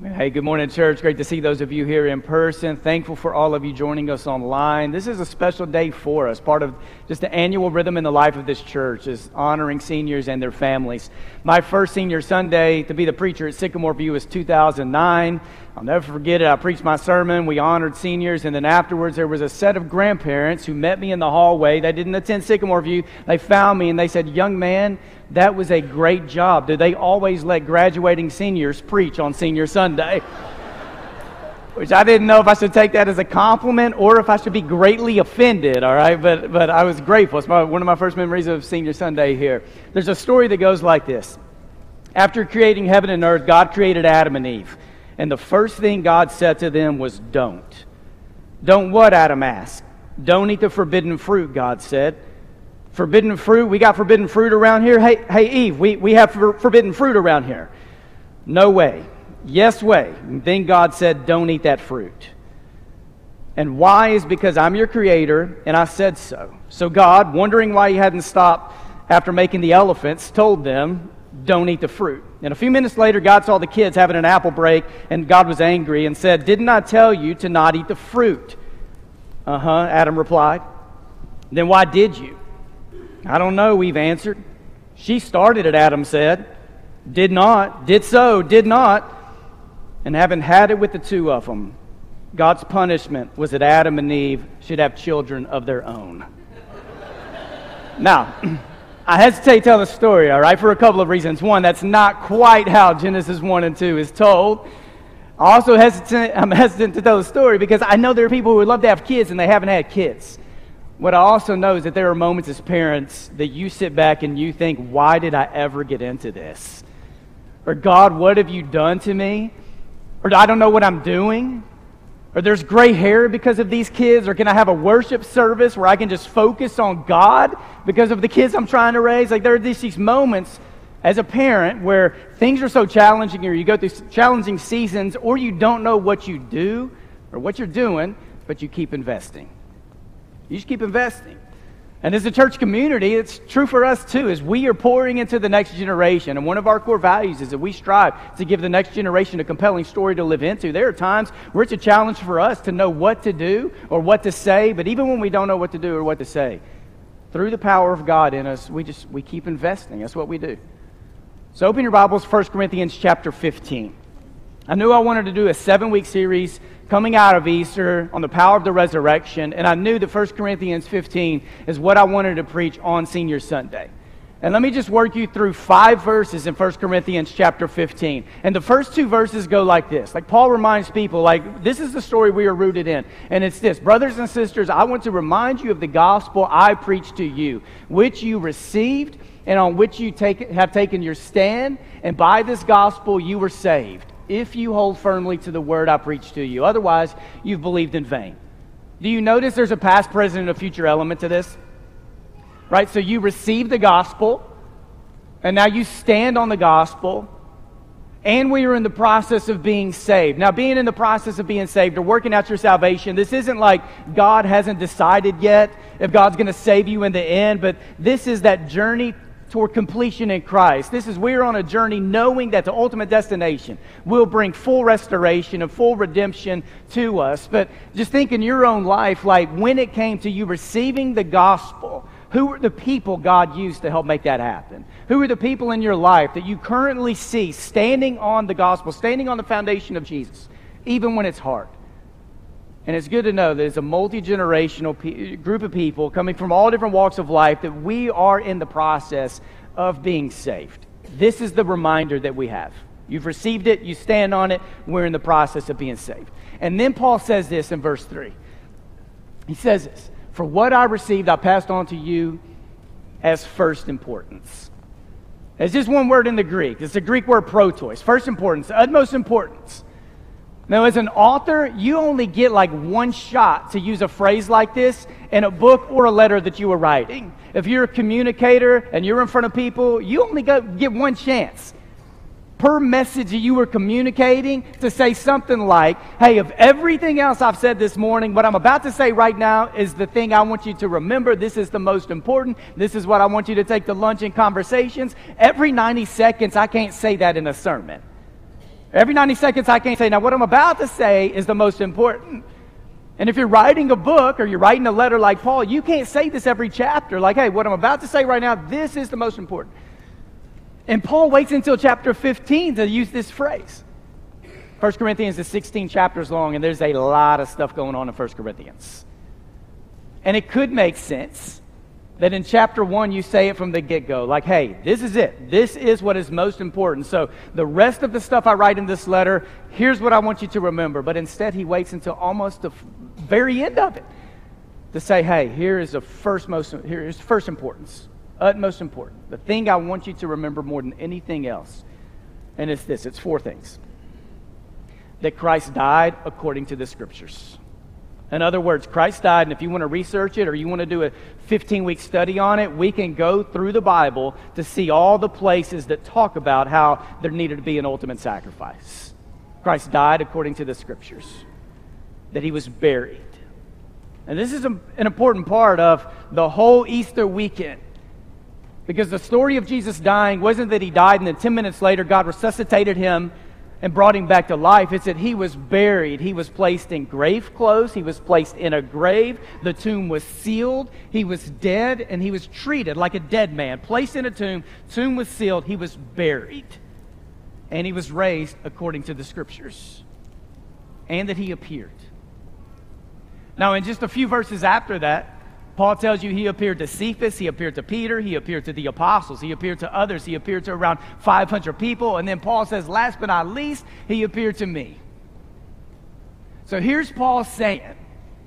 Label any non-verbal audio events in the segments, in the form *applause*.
Hey, good morning, church. Great to see those of you here in person. Thankful for all of you joining us online. This is a special day for us. Part of just the annual rhythm in the life of this church is honoring seniors and their families. My first senior Sunday to be the preacher at Sycamore View was 2009. I'll never forget it. I preached my sermon. We honored seniors, and then afterwards, there was a set of grandparents who met me in the hallway. They didn't attend Sycamore View. They found me and they said, Young man, that was a great job. Do they always let graduating seniors preach on Senior Sunday? *laughs* Which I didn't know if I should take that as a compliment or if I should be greatly offended, all right? But, but I was grateful. It's my, one of my first memories of Senior Sunday here. There's a story that goes like this After creating heaven and earth, God created Adam and Eve. And the first thing God said to them was, Don't. Don't what? Adam asked. Don't eat the forbidden fruit, God said. Forbidden fruit? We got forbidden fruit around here? Hey, hey Eve, we, we have for, forbidden fruit around here. No way. Yes way. And then God said, Don't eat that fruit. And why is because I'm your creator and I said so. So God, wondering why he hadn't stopped after making the elephants, told them, Don't eat the fruit. And a few minutes later, God saw the kids having an apple break, and God was angry and said, Didn't I tell you to not eat the fruit? Uh huh, Adam replied. Then why did you? I don't know, Eve answered. She started it, Adam said. Did not, did so, did not. And having had it with the two of them, God's punishment was that Adam and Eve should have children of their own. *laughs* now, *clears throat* I hesitate to tell the story, all right, for a couple of reasons. One, that's not quite how Genesis 1 and 2 is told. Also hesitant, I'm hesitant to tell the story because I know there are people who would love to have kids and they haven't had kids. What I also know is that there are moments as parents that you sit back and you think, why did I ever get into this? Or, God, what have you done to me? Or, I don't know what I'm doing. Or there's gray hair because of these kids? Or can I have a worship service where I can just focus on God because of the kids I'm trying to raise? Like there are these, these moments as a parent where things are so challenging or you go through challenging seasons or you don't know what you do or what you're doing, but you keep investing. You just keep investing. And as a church community, it's true for us too, as we are pouring into the next generation. And one of our core values is that we strive to give the next generation a compelling story to live into. There are times where it's a challenge for us to know what to do or what to say, but even when we don't know what to do or what to say, through the power of God in us, we just we keep investing. That's what we do. So open your Bibles, 1 Corinthians chapter 15. I knew I wanted to do a seven week series coming out of Easter on the power of the resurrection, and I knew that 1 Corinthians 15 is what I wanted to preach on Senior Sunday. And let me just work you through five verses in 1 Corinthians chapter 15. And the first two verses go like this. Like Paul reminds people, like, this is the story we are rooted in. And it's this Brothers and sisters, I want to remind you of the gospel I preached to you, which you received and on which you take, have taken your stand. And by this gospel you were saved if you hold firmly to the word I preach to you. Otherwise, you've believed in vain. Do you notice there's a past, present, and a future element to this? Right? So you receive the gospel, and now you stand on the gospel, and we are in the process of being saved. Now, being in the process of being saved or working out your salvation, this isn't like God hasn't decided yet if God's going to save you in the end, but this is that journey toward completion in Christ. This is we're on a journey knowing that the ultimate destination will bring full restoration and full redemption to us. But just think in your own life, like when it came to you receiving the gospel, who were the people God used to help make that happen? Who are the people in your life that you currently see standing on the gospel, standing on the foundation of Jesus, even when it's hard? And it's good to know that it's a multi generational pe- group of people coming from all different walks of life that we are in the process of being saved. This is the reminder that we have. You've received it, you stand on it, we're in the process of being saved. And then Paul says this in verse 3. He says this For what I received, I passed on to you as first importance. It's just one word in the Greek. It's the Greek word protos, first importance, utmost importance. Now, as an author, you only get like one shot to use a phrase like this in a book or a letter that you are writing. If you're a communicator and you're in front of people, you only get one chance per message that you were communicating to say something like, hey, of everything else I've said this morning, what I'm about to say right now is the thing I want you to remember. This is the most important. This is what I want you to take to lunch and conversations. Every 90 seconds, I can't say that in a sermon. Every 90 seconds, I can't say, now what I'm about to say is the most important. And if you're writing a book or you're writing a letter like Paul, you can't say this every chapter. Like, hey, what I'm about to say right now, this is the most important. And Paul waits until chapter 15 to use this phrase. 1 Corinthians is 16 chapters long, and there's a lot of stuff going on in 1 Corinthians. And it could make sense that in chapter 1 you say it from the get go like, hey, this is it. This is what is most important. So the rest of the stuff I write in this letter, here's what I want you to remember. But instead, he waits until almost the very end of it to say, hey, here is the first most, here is first importance utmost important. The thing I want you to remember more than anything else, and it's this it's four things that Christ died according to the scriptures. In other words, Christ died, and if you want to research it or you want to do a 15 week study on it, we can go through the Bible to see all the places that talk about how there needed to be an ultimate sacrifice. Christ died according to the scriptures, that he was buried. And this is an important part of the whole Easter weekend. Because the story of Jesus dying wasn't that he died and then 10 minutes later God resuscitated him and brought him back to life. It's that he was buried. He was placed in grave clothes. He was placed in a grave. The tomb was sealed. He was dead and he was treated like a dead man. Placed in a tomb. Tomb was sealed. He was buried. And he was raised according to the scriptures. And that he appeared. Now, in just a few verses after that, Paul tells you he appeared to Cephas, he appeared to Peter, he appeared to the apostles, he appeared to others, he appeared to around 500 people. And then Paul says, last but not least, he appeared to me. So here's Paul saying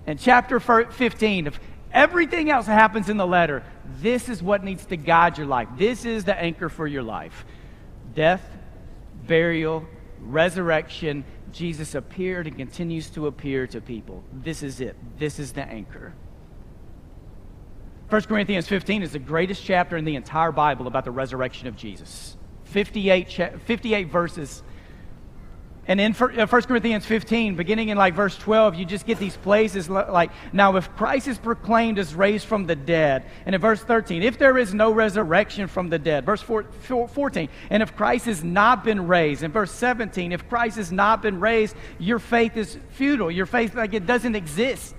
in chapter 15 if everything else happens in the letter, this is what needs to guide your life. This is the anchor for your life death, burial, resurrection. Jesus appeared and continues to appear to people. This is it. This is the anchor. 1 Corinthians 15 is the greatest chapter in the entire Bible about the resurrection of Jesus. 58, cha- 58 verses. And in 1 uh, Corinthians 15, beginning in like verse 12, you just get these places like, now if Christ is proclaimed as raised from the dead, and in verse 13, if there is no resurrection from the dead, verse 14, and if Christ has not been raised, in verse 17, if Christ has not been raised, your faith is futile. Your faith, like it doesn't exist.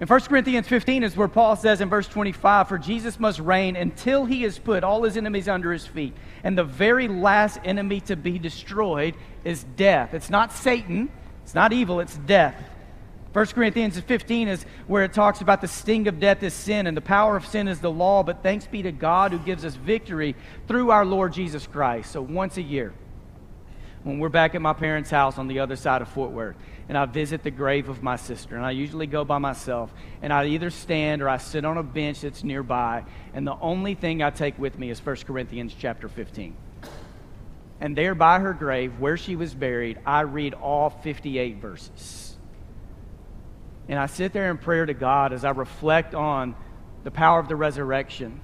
In 1 Corinthians 15 is where Paul says in verse 25, For Jesus must reign until he has put all his enemies under his feet. And the very last enemy to be destroyed is death. It's not Satan, it's not evil, it's death. 1 Corinthians 15 is where it talks about the sting of death is sin, and the power of sin is the law, but thanks be to God who gives us victory through our Lord Jesus Christ. So once a year, when we're back at my parents' house on the other side of Fort Worth, and I visit the grave of my sister. And I usually go by myself. And I either stand or I sit on a bench that's nearby. And the only thing I take with me is 1 Corinthians chapter 15. And there by her grave, where she was buried, I read all 58 verses. And I sit there in prayer to God as I reflect on the power of the resurrection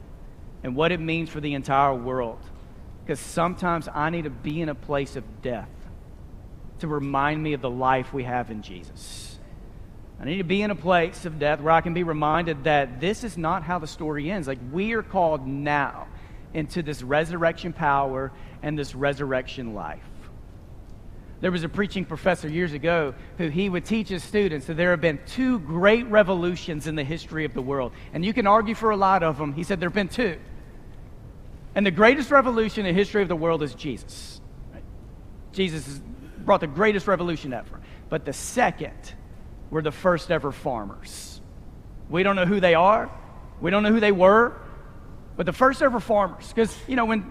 and what it means for the entire world. Because sometimes I need to be in a place of death to remind me of the life we have in Jesus. I need to be in a place of death where I can be reminded that this is not how the story ends. Like, we are called now into this resurrection power and this resurrection life. There was a preaching professor years ago who he would teach his students that there have been two great revolutions in the history of the world. And you can argue for a lot of them. He said there have been two. And the greatest revolution in the history of the world is Jesus. Right? Jesus brought the greatest revolution ever. But the second were the first ever farmers. We don't know who they are, we don't know who they were, but the first ever farmers. Because, you know, when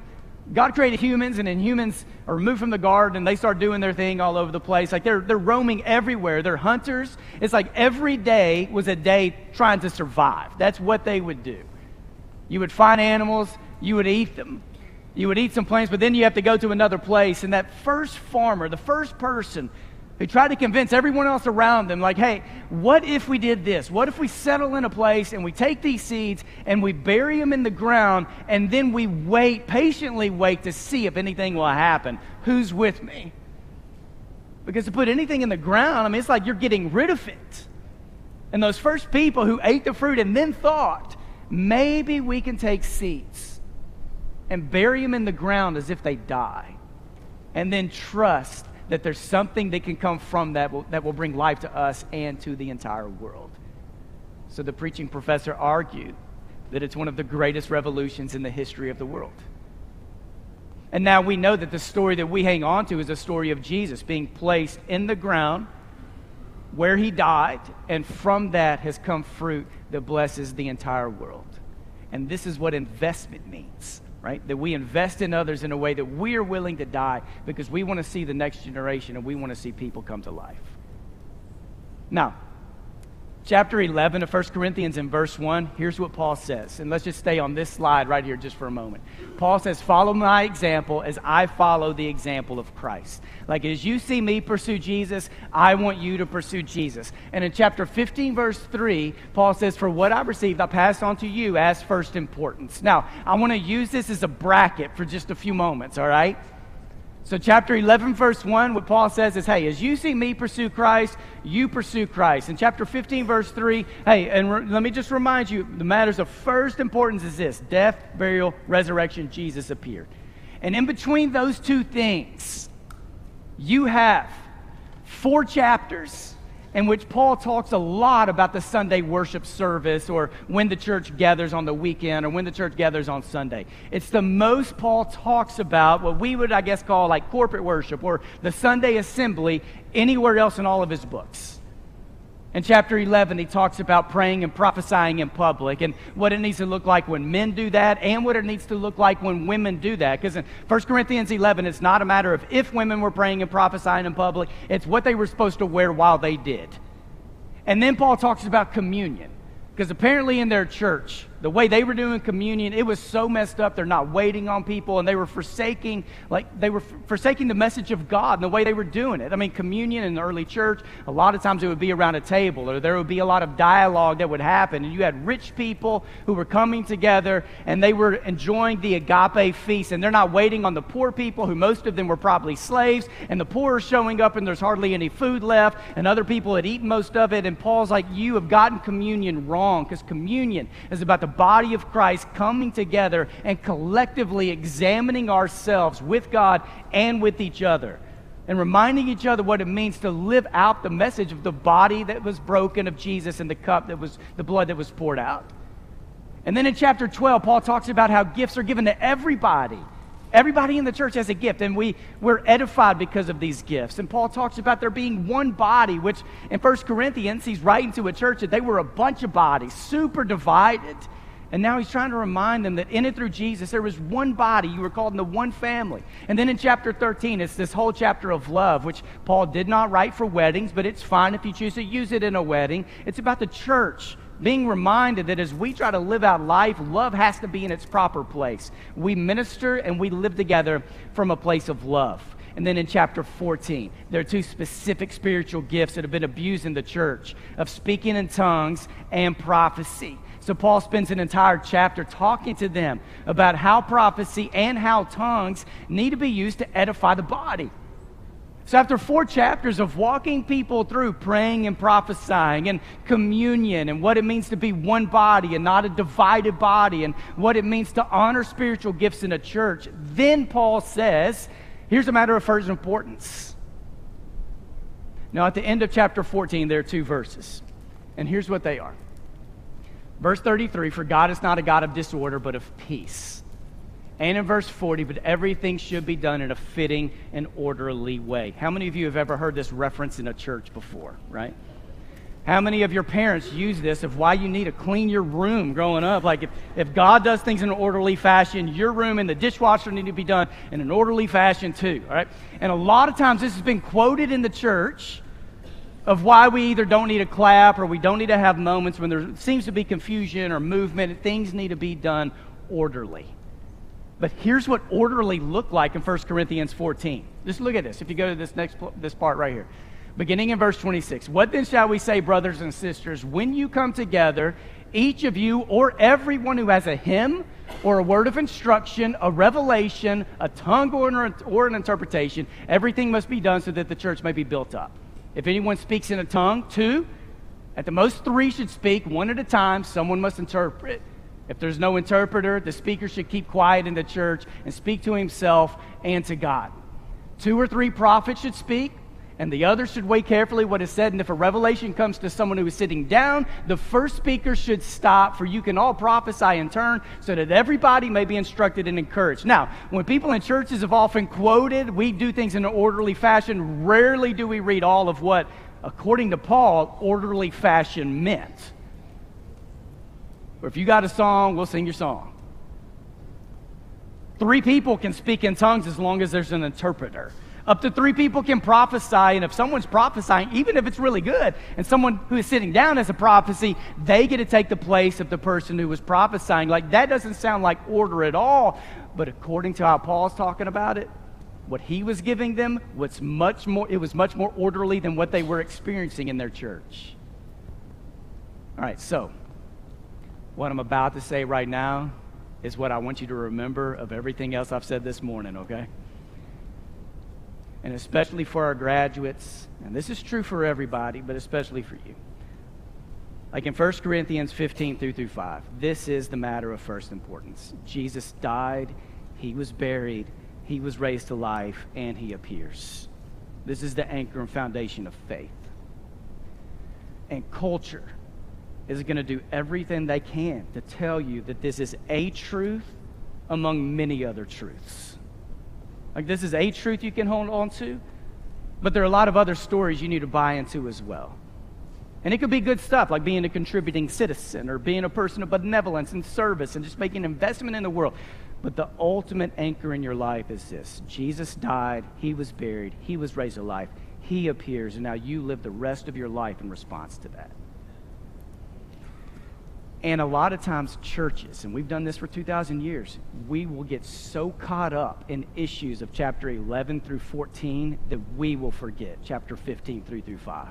God created humans and then humans are removed from the garden and they start doing their thing all over the place. Like they're, they're roaming everywhere. They're hunters. It's like every day was a day trying to survive. That's what they would do. You would find animals, you would eat them. You would eat some plants, but then you have to go to another place. And that first farmer, the first person who tried to convince everyone else around them, like, hey, what if we did this? What if we settle in a place and we take these seeds and we bury them in the ground and then we wait, patiently wait to see if anything will happen? Who's with me? Because to put anything in the ground, I mean, it's like you're getting rid of it. And those first people who ate the fruit and then thought, maybe we can take seeds and bury them in the ground as if they die. and then trust that there's something that can come from that will, that will bring life to us and to the entire world. So the preaching professor argued that it's one of the greatest revolutions in the history of the world. And now we know that the story that we hang on to is a story of Jesus being placed in the ground where he died, and from that has come fruit that blesses the entire world. And this is what investment means right? That we invest in others in a way that we are willing to die because we want to see the next generation and we want to see people come to life. Now, chapter 11 of 1 Corinthians in verse 1, here's what Paul says. And let's just stay on this slide right here just for a moment. Paul says, Follow my example as I follow the example of Christ. Like as you see me pursue Jesus, I want you to pursue Jesus. And in chapter 15, verse 3, Paul says, For what I received, I pass on to you as first importance. Now, I want to use this as a bracket for just a few moments, all right? So, chapter 11, verse 1, what Paul says is, hey, as you see me pursue Christ, you pursue Christ. In chapter 15, verse 3, hey, and re- let me just remind you the matters of first importance is this death, burial, resurrection, Jesus appeared. And in between those two things, you have four chapters in which Paul talks a lot about the Sunday worship service or when the church gathers on the weekend or when the church gathers on Sunday. It's the most Paul talks about what we would, I guess, call like corporate worship or the Sunday assembly anywhere else in all of his books. In chapter 11, he talks about praying and prophesying in public and what it needs to look like when men do that and what it needs to look like when women do that. Because in 1 Corinthians 11, it's not a matter of if women were praying and prophesying in public, it's what they were supposed to wear while they did. And then Paul talks about communion. Because apparently in their church, the way they were doing communion, it was so messed up. They're not waiting on people, and they were forsaking, like they were forsaking the message of God and the way they were doing it. I mean, communion in the early church, a lot of times it would be around a table, or there would be a lot of dialogue that would happen, and you had rich people who were coming together, and they were enjoying the agape feast, and they're not waiting on the poor people, who most of them were probably slaves, and the poor are showing up, and there's hardly any food left, and other people had eaten most of it, and Paul's like, you have gotten communion wrong, because communion is about the body of Christ coming together and collectively examining ourselves with God and with each other and reminding each other what it means to live out the message of the body that was broken of Jesus and the cup that was the blood that was poured out. And then in chapter 12, Paul talks about how gifts are given to everybody. Everybody in the church has a gift, and we, we're edified because of these gifts. And Paul talks about there being one body, which in 1 Corinthians, he's writing to a church that they were a bunch of bodies, super divided. And now he's trying to remind them that in and through Jesus, there was one body. You were called into one family. And then in chapter 13, it's this whole chapter of love, which Paul did not write for weddings, but it's fine if you choose to use it in a wedding. It's about the church being reminded that as we try to live out life, love has to be in its proper place. We minister and we live together from a place of love. And then in chapter 14, there are two specific spiritual gifts that have been abused in the church of speaking in tongues and prophecy. So Paul spends an entire chapter talking to them about how prophecy and how tongues need to be used to edify the body. So, after four chapters of walking people through praying and prophesying and communion and what it means to be one body and not a divided body and what it means to honor spiritual gifts in a church, then Paul says, here's a matter of first importance. Now, at the end of chapter 14, there are two verses, and here's what they are Verse 33 For God is not a God of disorder, but of peace. And in verse 40, but everything should be done in a fitting and orderly way. How many of you have ever heard this reference in a church before, right? How many of your parents use this of why you need to clean your room growing up? Like, if, if God does things in an orderly fashion, your room and the dishwasher need to be done in an orderly fashion too, all right? And a lot of times this has been quoted in the church of why we either don't need to clap or we don't need to have moments when there seems to be confusion or movement. Things need to be done orderly. But here's what orderly looked like in 1 Corinthians 14. Just look at this. If you go to this next this part right here. Beginning in verse 26. What then shall we say, brothers and sisters, when you come together, each of you or everyone who has a hymn or a word of instruction, a revelation, a tongue or an, or an interpretation, everything must be done so that the church may be built up. If anyone speaks in a tongue, two, at the most three should speak, one at a time. Someone must interpret. If there's no interpreter, the speaker should keep quiet in the church and speak to himself and to God. Two or three prophets should speak, and the other should weigh carefully what is said. And if a revelation comes to someone who is sitting down, the first speaker should stop, for you can all prophesy in turn, so that everybody may be instructed and encouraged. Now, when people in churches have often quoted, we do things in an orderly fashion. Rarely do we read all of what, according to Paul, orderly fashion meant. Or if you got a song, we'll sing your song. Three people can speak in tongues as long as there's an interpreter. Up to three people can prophesy, and if someone's prophesying, even if it's really good, and someone who is sitting down as a prophecy, they get to take the place of the person who was prophesying. Like, that doesn't sound like order at all, but according to how Paul's talking about it, what he was giving them was much more, it was much more orderly than what they were experiencing in their church. All right, so what I'm about to say right now is what I want you to remember of everything else I've said this morning, okay? And especially for our graduates, and this is true for everybody, but especially for you. Like in 1 Corinthians 15 through through 5, this is the matter of first importance. Jesus died, he was buried, he was raised to life, and he appears. This is the anchor and foundation of faith. And culture is going to do everything they can to tell you that this is a truth among many other truths. Like, this is a truth you can hold on to, but there are a lot of other stories you need to buy into as well. And it could be good stuff like being a contributing citizen or being a person of benevolence and service and just making an investment in the world. But the ultimate anchor in your life is this Jesus died, He was buried, He was raised to life, He appears, and now you live the rest of your life in response to that. And a lot of times, churches, and we've done this for 2,000 years, we will get so caught up in issues of chapter 11 through 14 that we will forget chapter 15, 3 through 5.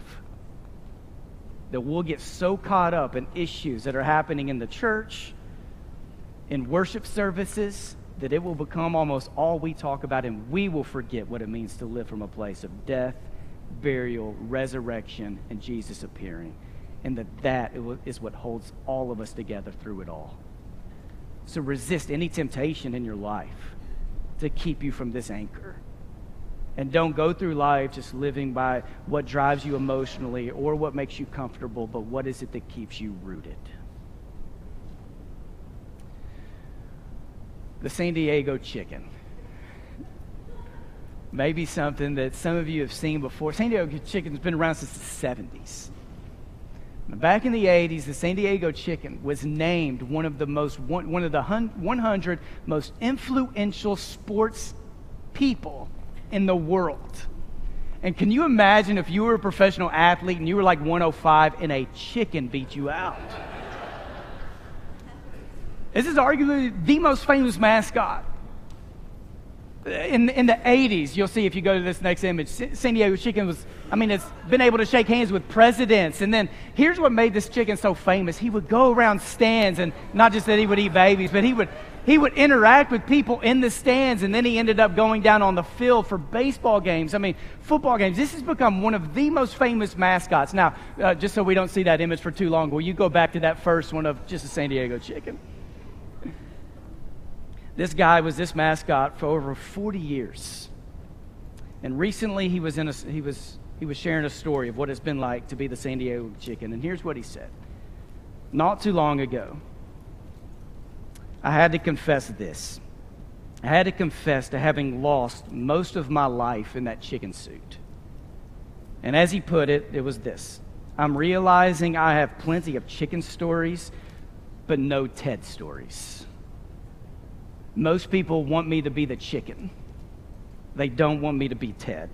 That we'll get so caught up in issues that are happening in the church, in worship services, that it will become almost all we talk about, and we will forget what it means to live from a place of death, burial, resurrection, and Jesus appearing and that that is what holds all of us together through it all. So resist any temptation in your life to keep you from this anchor. And don't go through life just living by what drives you emotionally or what makes you comfortable, but what is it that keeps you rooted? The San Diego chicken. Maybe something that some of you have seen before. San Diego chicken's been around since the 70s. Back in the 80s, the San Diego chicken was named one of the most one, one of the 100 most influential sports people in the world. And can you imagine if you were a professional athlete and you were like 105 and a chicken beat you out? This is arguably the most famous mascot in, in the 80s, you'll see if you go to this next image, San Diego chicken was, I mean, it's been able to shake hands with presidents. And then here's what made this chicken so famous. He would go around stands, and not just that he would eat babies, but he would, he would interact with people in the stands, and then he ended up going down on the field for baseball games. I mean, football games. This has become one of the most famous mascots. Now, uh, just so we don't see that image for too long, will you go back to that first one of just a San Diego chicken? This guy was this mascot for over 40 years. And recently he was, in a, he, was, he was sharing a story of what it's been like to be the San Diego chicken. And here's what he said Not too long ago, I had to confess this. I had to confess to having lost most of my life in that chicken suit. And as he put it, it was this I'm realizing I have plenty of chicken stories, but no Ted stories. Most people want me to be the chicken, they don't want me to be Ted.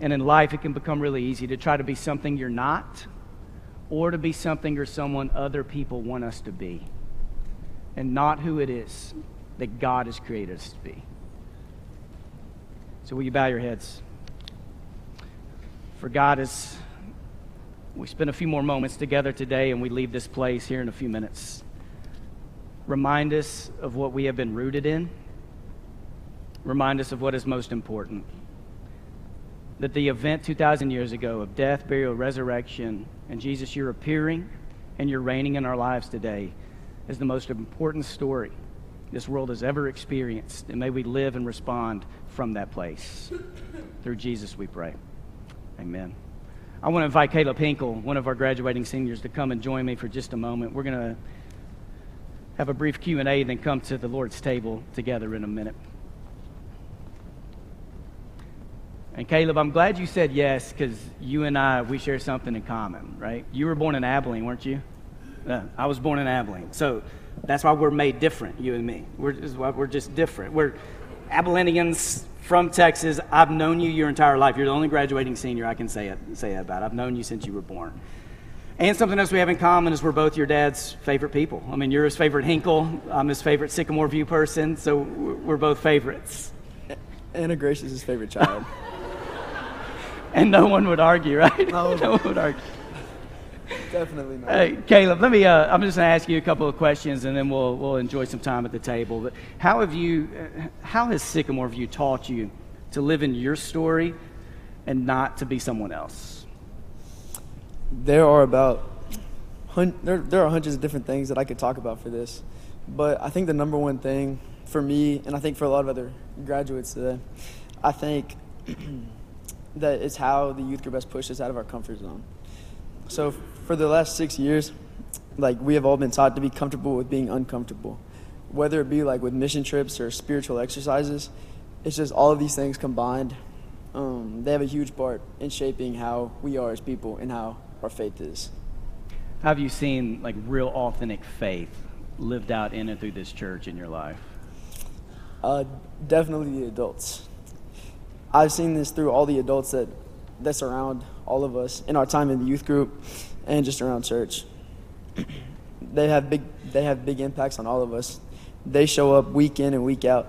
And in life, it can become really easy to try to be something you're not or to be something or someone other people want us to be and not who it is that God has created us to be. So, will you bow your heads? For God is, we spend a few more moments together today and we leave this place here in a few minutes remind us of what we have been rooted in, remind us of what is most important. That the event 2,000 years ago of death, burial, resurrection, and Jesus, you're appearing and you're reigning in our lives today is the most important story this world has ever experienced. And may we live and respond from that place. Through Jesus we pray. Amen. I want to invite Caleb Hinkle, one of our graduating seniors, to come and join me for just a moment. We're going to have a brief Q&A and then come to the Lord's table together in a minute. And Caleb, I'm glad you said yes because you and I, we share something in common, right? You were born in Abilene, weren't you? Uh, I was born in Abilene. So that's why we're made different, you and me. We're just, we're just different. We're Abilenians from Texas. I've known you your entire life. You're the only graduating senior I can say it, say that about. I've known you since you were born. And something else we have in common is we're both your dad's favorite people. I mean, you're his favorite Hinkle. I'm his favorite Sycamore View person. So we're both favorites. Anna Grace is his favorite child. *laughs* and no one would argue, right? No, *laughs* no one would argue. Definitely not. Hey, Caleb, let me. Uh, I'm just going to ask you a couple of questions, and then we'll we'll enjoy some time at the table. But how have you? Uh, how has Sycamore View taught you to live in your story and not to be someone else? There are about hun- there there are hundreds of different things that I could talk about for this, but I think the number one thing for me, and I think for a lot of other graduates today, I think *clears throat* that it's how the youth group has pushed us out of our comfort zone. So for the last six years, like we have all been taught to be comfortable with being uncomfortable, whether it be like with mission trips or spiritual exercises. It's just all of these things combined. Um, they have a huge part in shaping how we are as people and how our faith is. Have you seen like real authentic faith lived out in and through this church in your life? Uh, definitely the adults. I've seen this through all the adults that, that surround all of us in our time in the youth group and just around church. *clears throat* they have big they have big impacts on all of us. They show up week in and week out,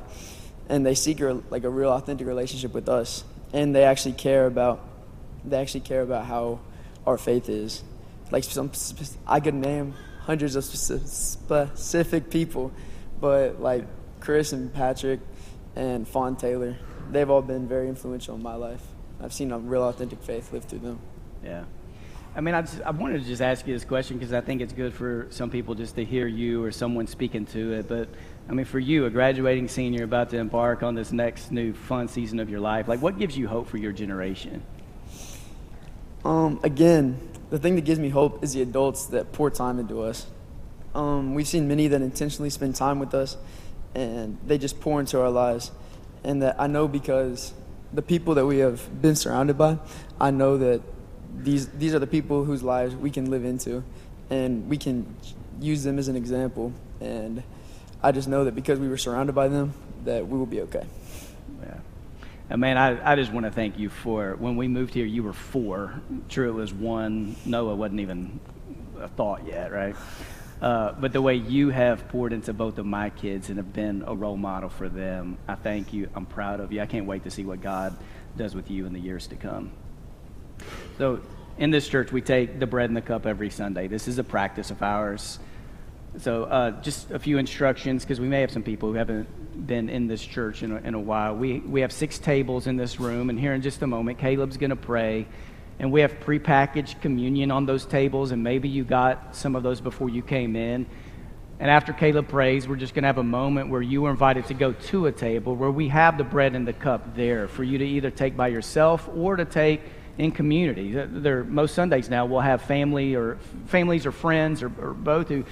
and they seek a, like a real authentic relationship with us, and they actually care about they actually care about how our faith is. Like some, I could name hundreds of specific people, but like Chris and Patrick and Fawn Taylor, they've all been very influential in my life. I've seen a real authentic faith live through them. Yeah. I mean, I, I wanted to just ask you this question because I think it's good for some people just to hear you or someone speaking to it. But I mean, for you, a graduating senior about to embark on this next new fun season of your life, like what gives you hope for your generation? Um, again, the thing that gives me hope is the adults that pour time into us. Um, we've seen many that intentionally spend time with us, and they just pour into our lives. And that I know because the people that we have been surrounded by, I know that these these are the people whose lives we can live into, and we can use them as an example. And I just know that because we were surrounded by them, that we will be okay. Yeah. And man, I, I just want to thank you for when we moved here, you were four. True, it was one. Noah wasn't even a thought yet, right? Uh, but the way you have poured into both of my kids and have been a role model for them, I thank you. I'm proud of you. I can't wait to see what God does with you in the years to come. So, in this church, we take the bread and the cup every Sunday. This is a practice of ours. So, uh, just a few instructions because we may have some people who haven't been in this church in a, in a while. We, we have six tables in this room, and here in just a moment, Caleb's going to pray. And we have prepackaged communion on those tables, and maybe you got some of those before you came in. And after Caleb prays, we're just going to have a moment where you are invited to go to a table where we have the bread and the cup there for you to either take by yourself or to take in community. There, most Sundays now we'll have family or families or friends or, or both who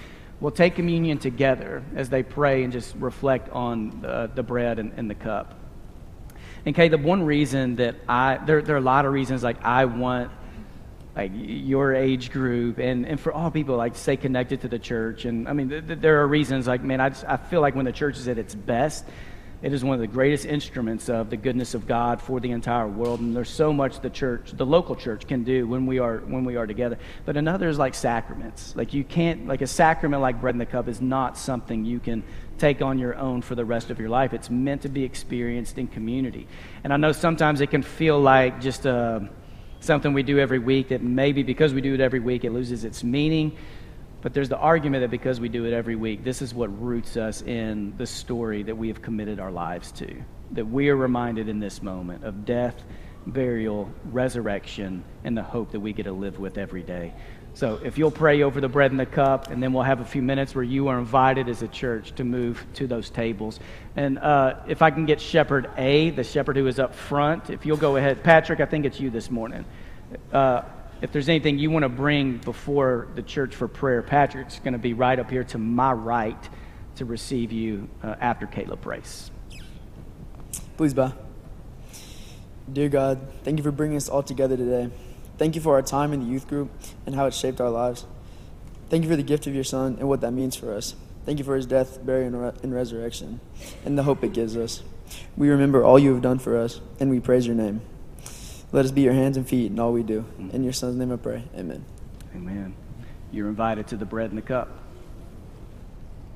will take communion together as they pray and just reflect on the, the bread and, and the cup. And Kay, the one reason that I there there are a lot of reasons like I want like your age group and, and for all people like stay connected to the church and i mean th- th- there are reasons like man I, just, I feel like when the church is at its best it is one of the greatest instruments of the goodness of God for the entire world, and there's so much the church, the local church, can do when we are when we are together. But another is like sacraments. Like you can't, like a sacrament like bread in the cup is not something you can take on your own for the rest of your life. It's meant to be experienced in community. And I know sometimes it can feel like just uh, something we do every week that maybe because we do it every week it loses its meaning. But there's the argument that because we do it every week, this is what roots us in the story that we have committed our lives to. That we are reminded in this moment of death, burial, resurrection, and the hope that we get to live with every day. So if you'll pray over the bread and the cup, and then we'll have a few minutes where you are invited as a church to move to those tables. And uh, if I can get Shepherd A, the shepherd who is up front, if you'll go ahead. Patrick, I think it's you this morning. Uh, if there's anything you want to bring before the church for prayer, Patrick's going to be right up here to my right to receive you uh, after Caleb prays. Please bow. Dear God, thank you for bringing us all together today. Thank you for our time in the youth group and how it shaped our lives. Thank you for the gift of your Son and what that means for us. Thank you for his death, burial, and resurrection, and the hope it gives us. We remember all you have done for us, and we praise your name. Let us be your hands and feet in all we do. In your Son's name I pray. Amen. Amen. You're invited to the bread and the cup.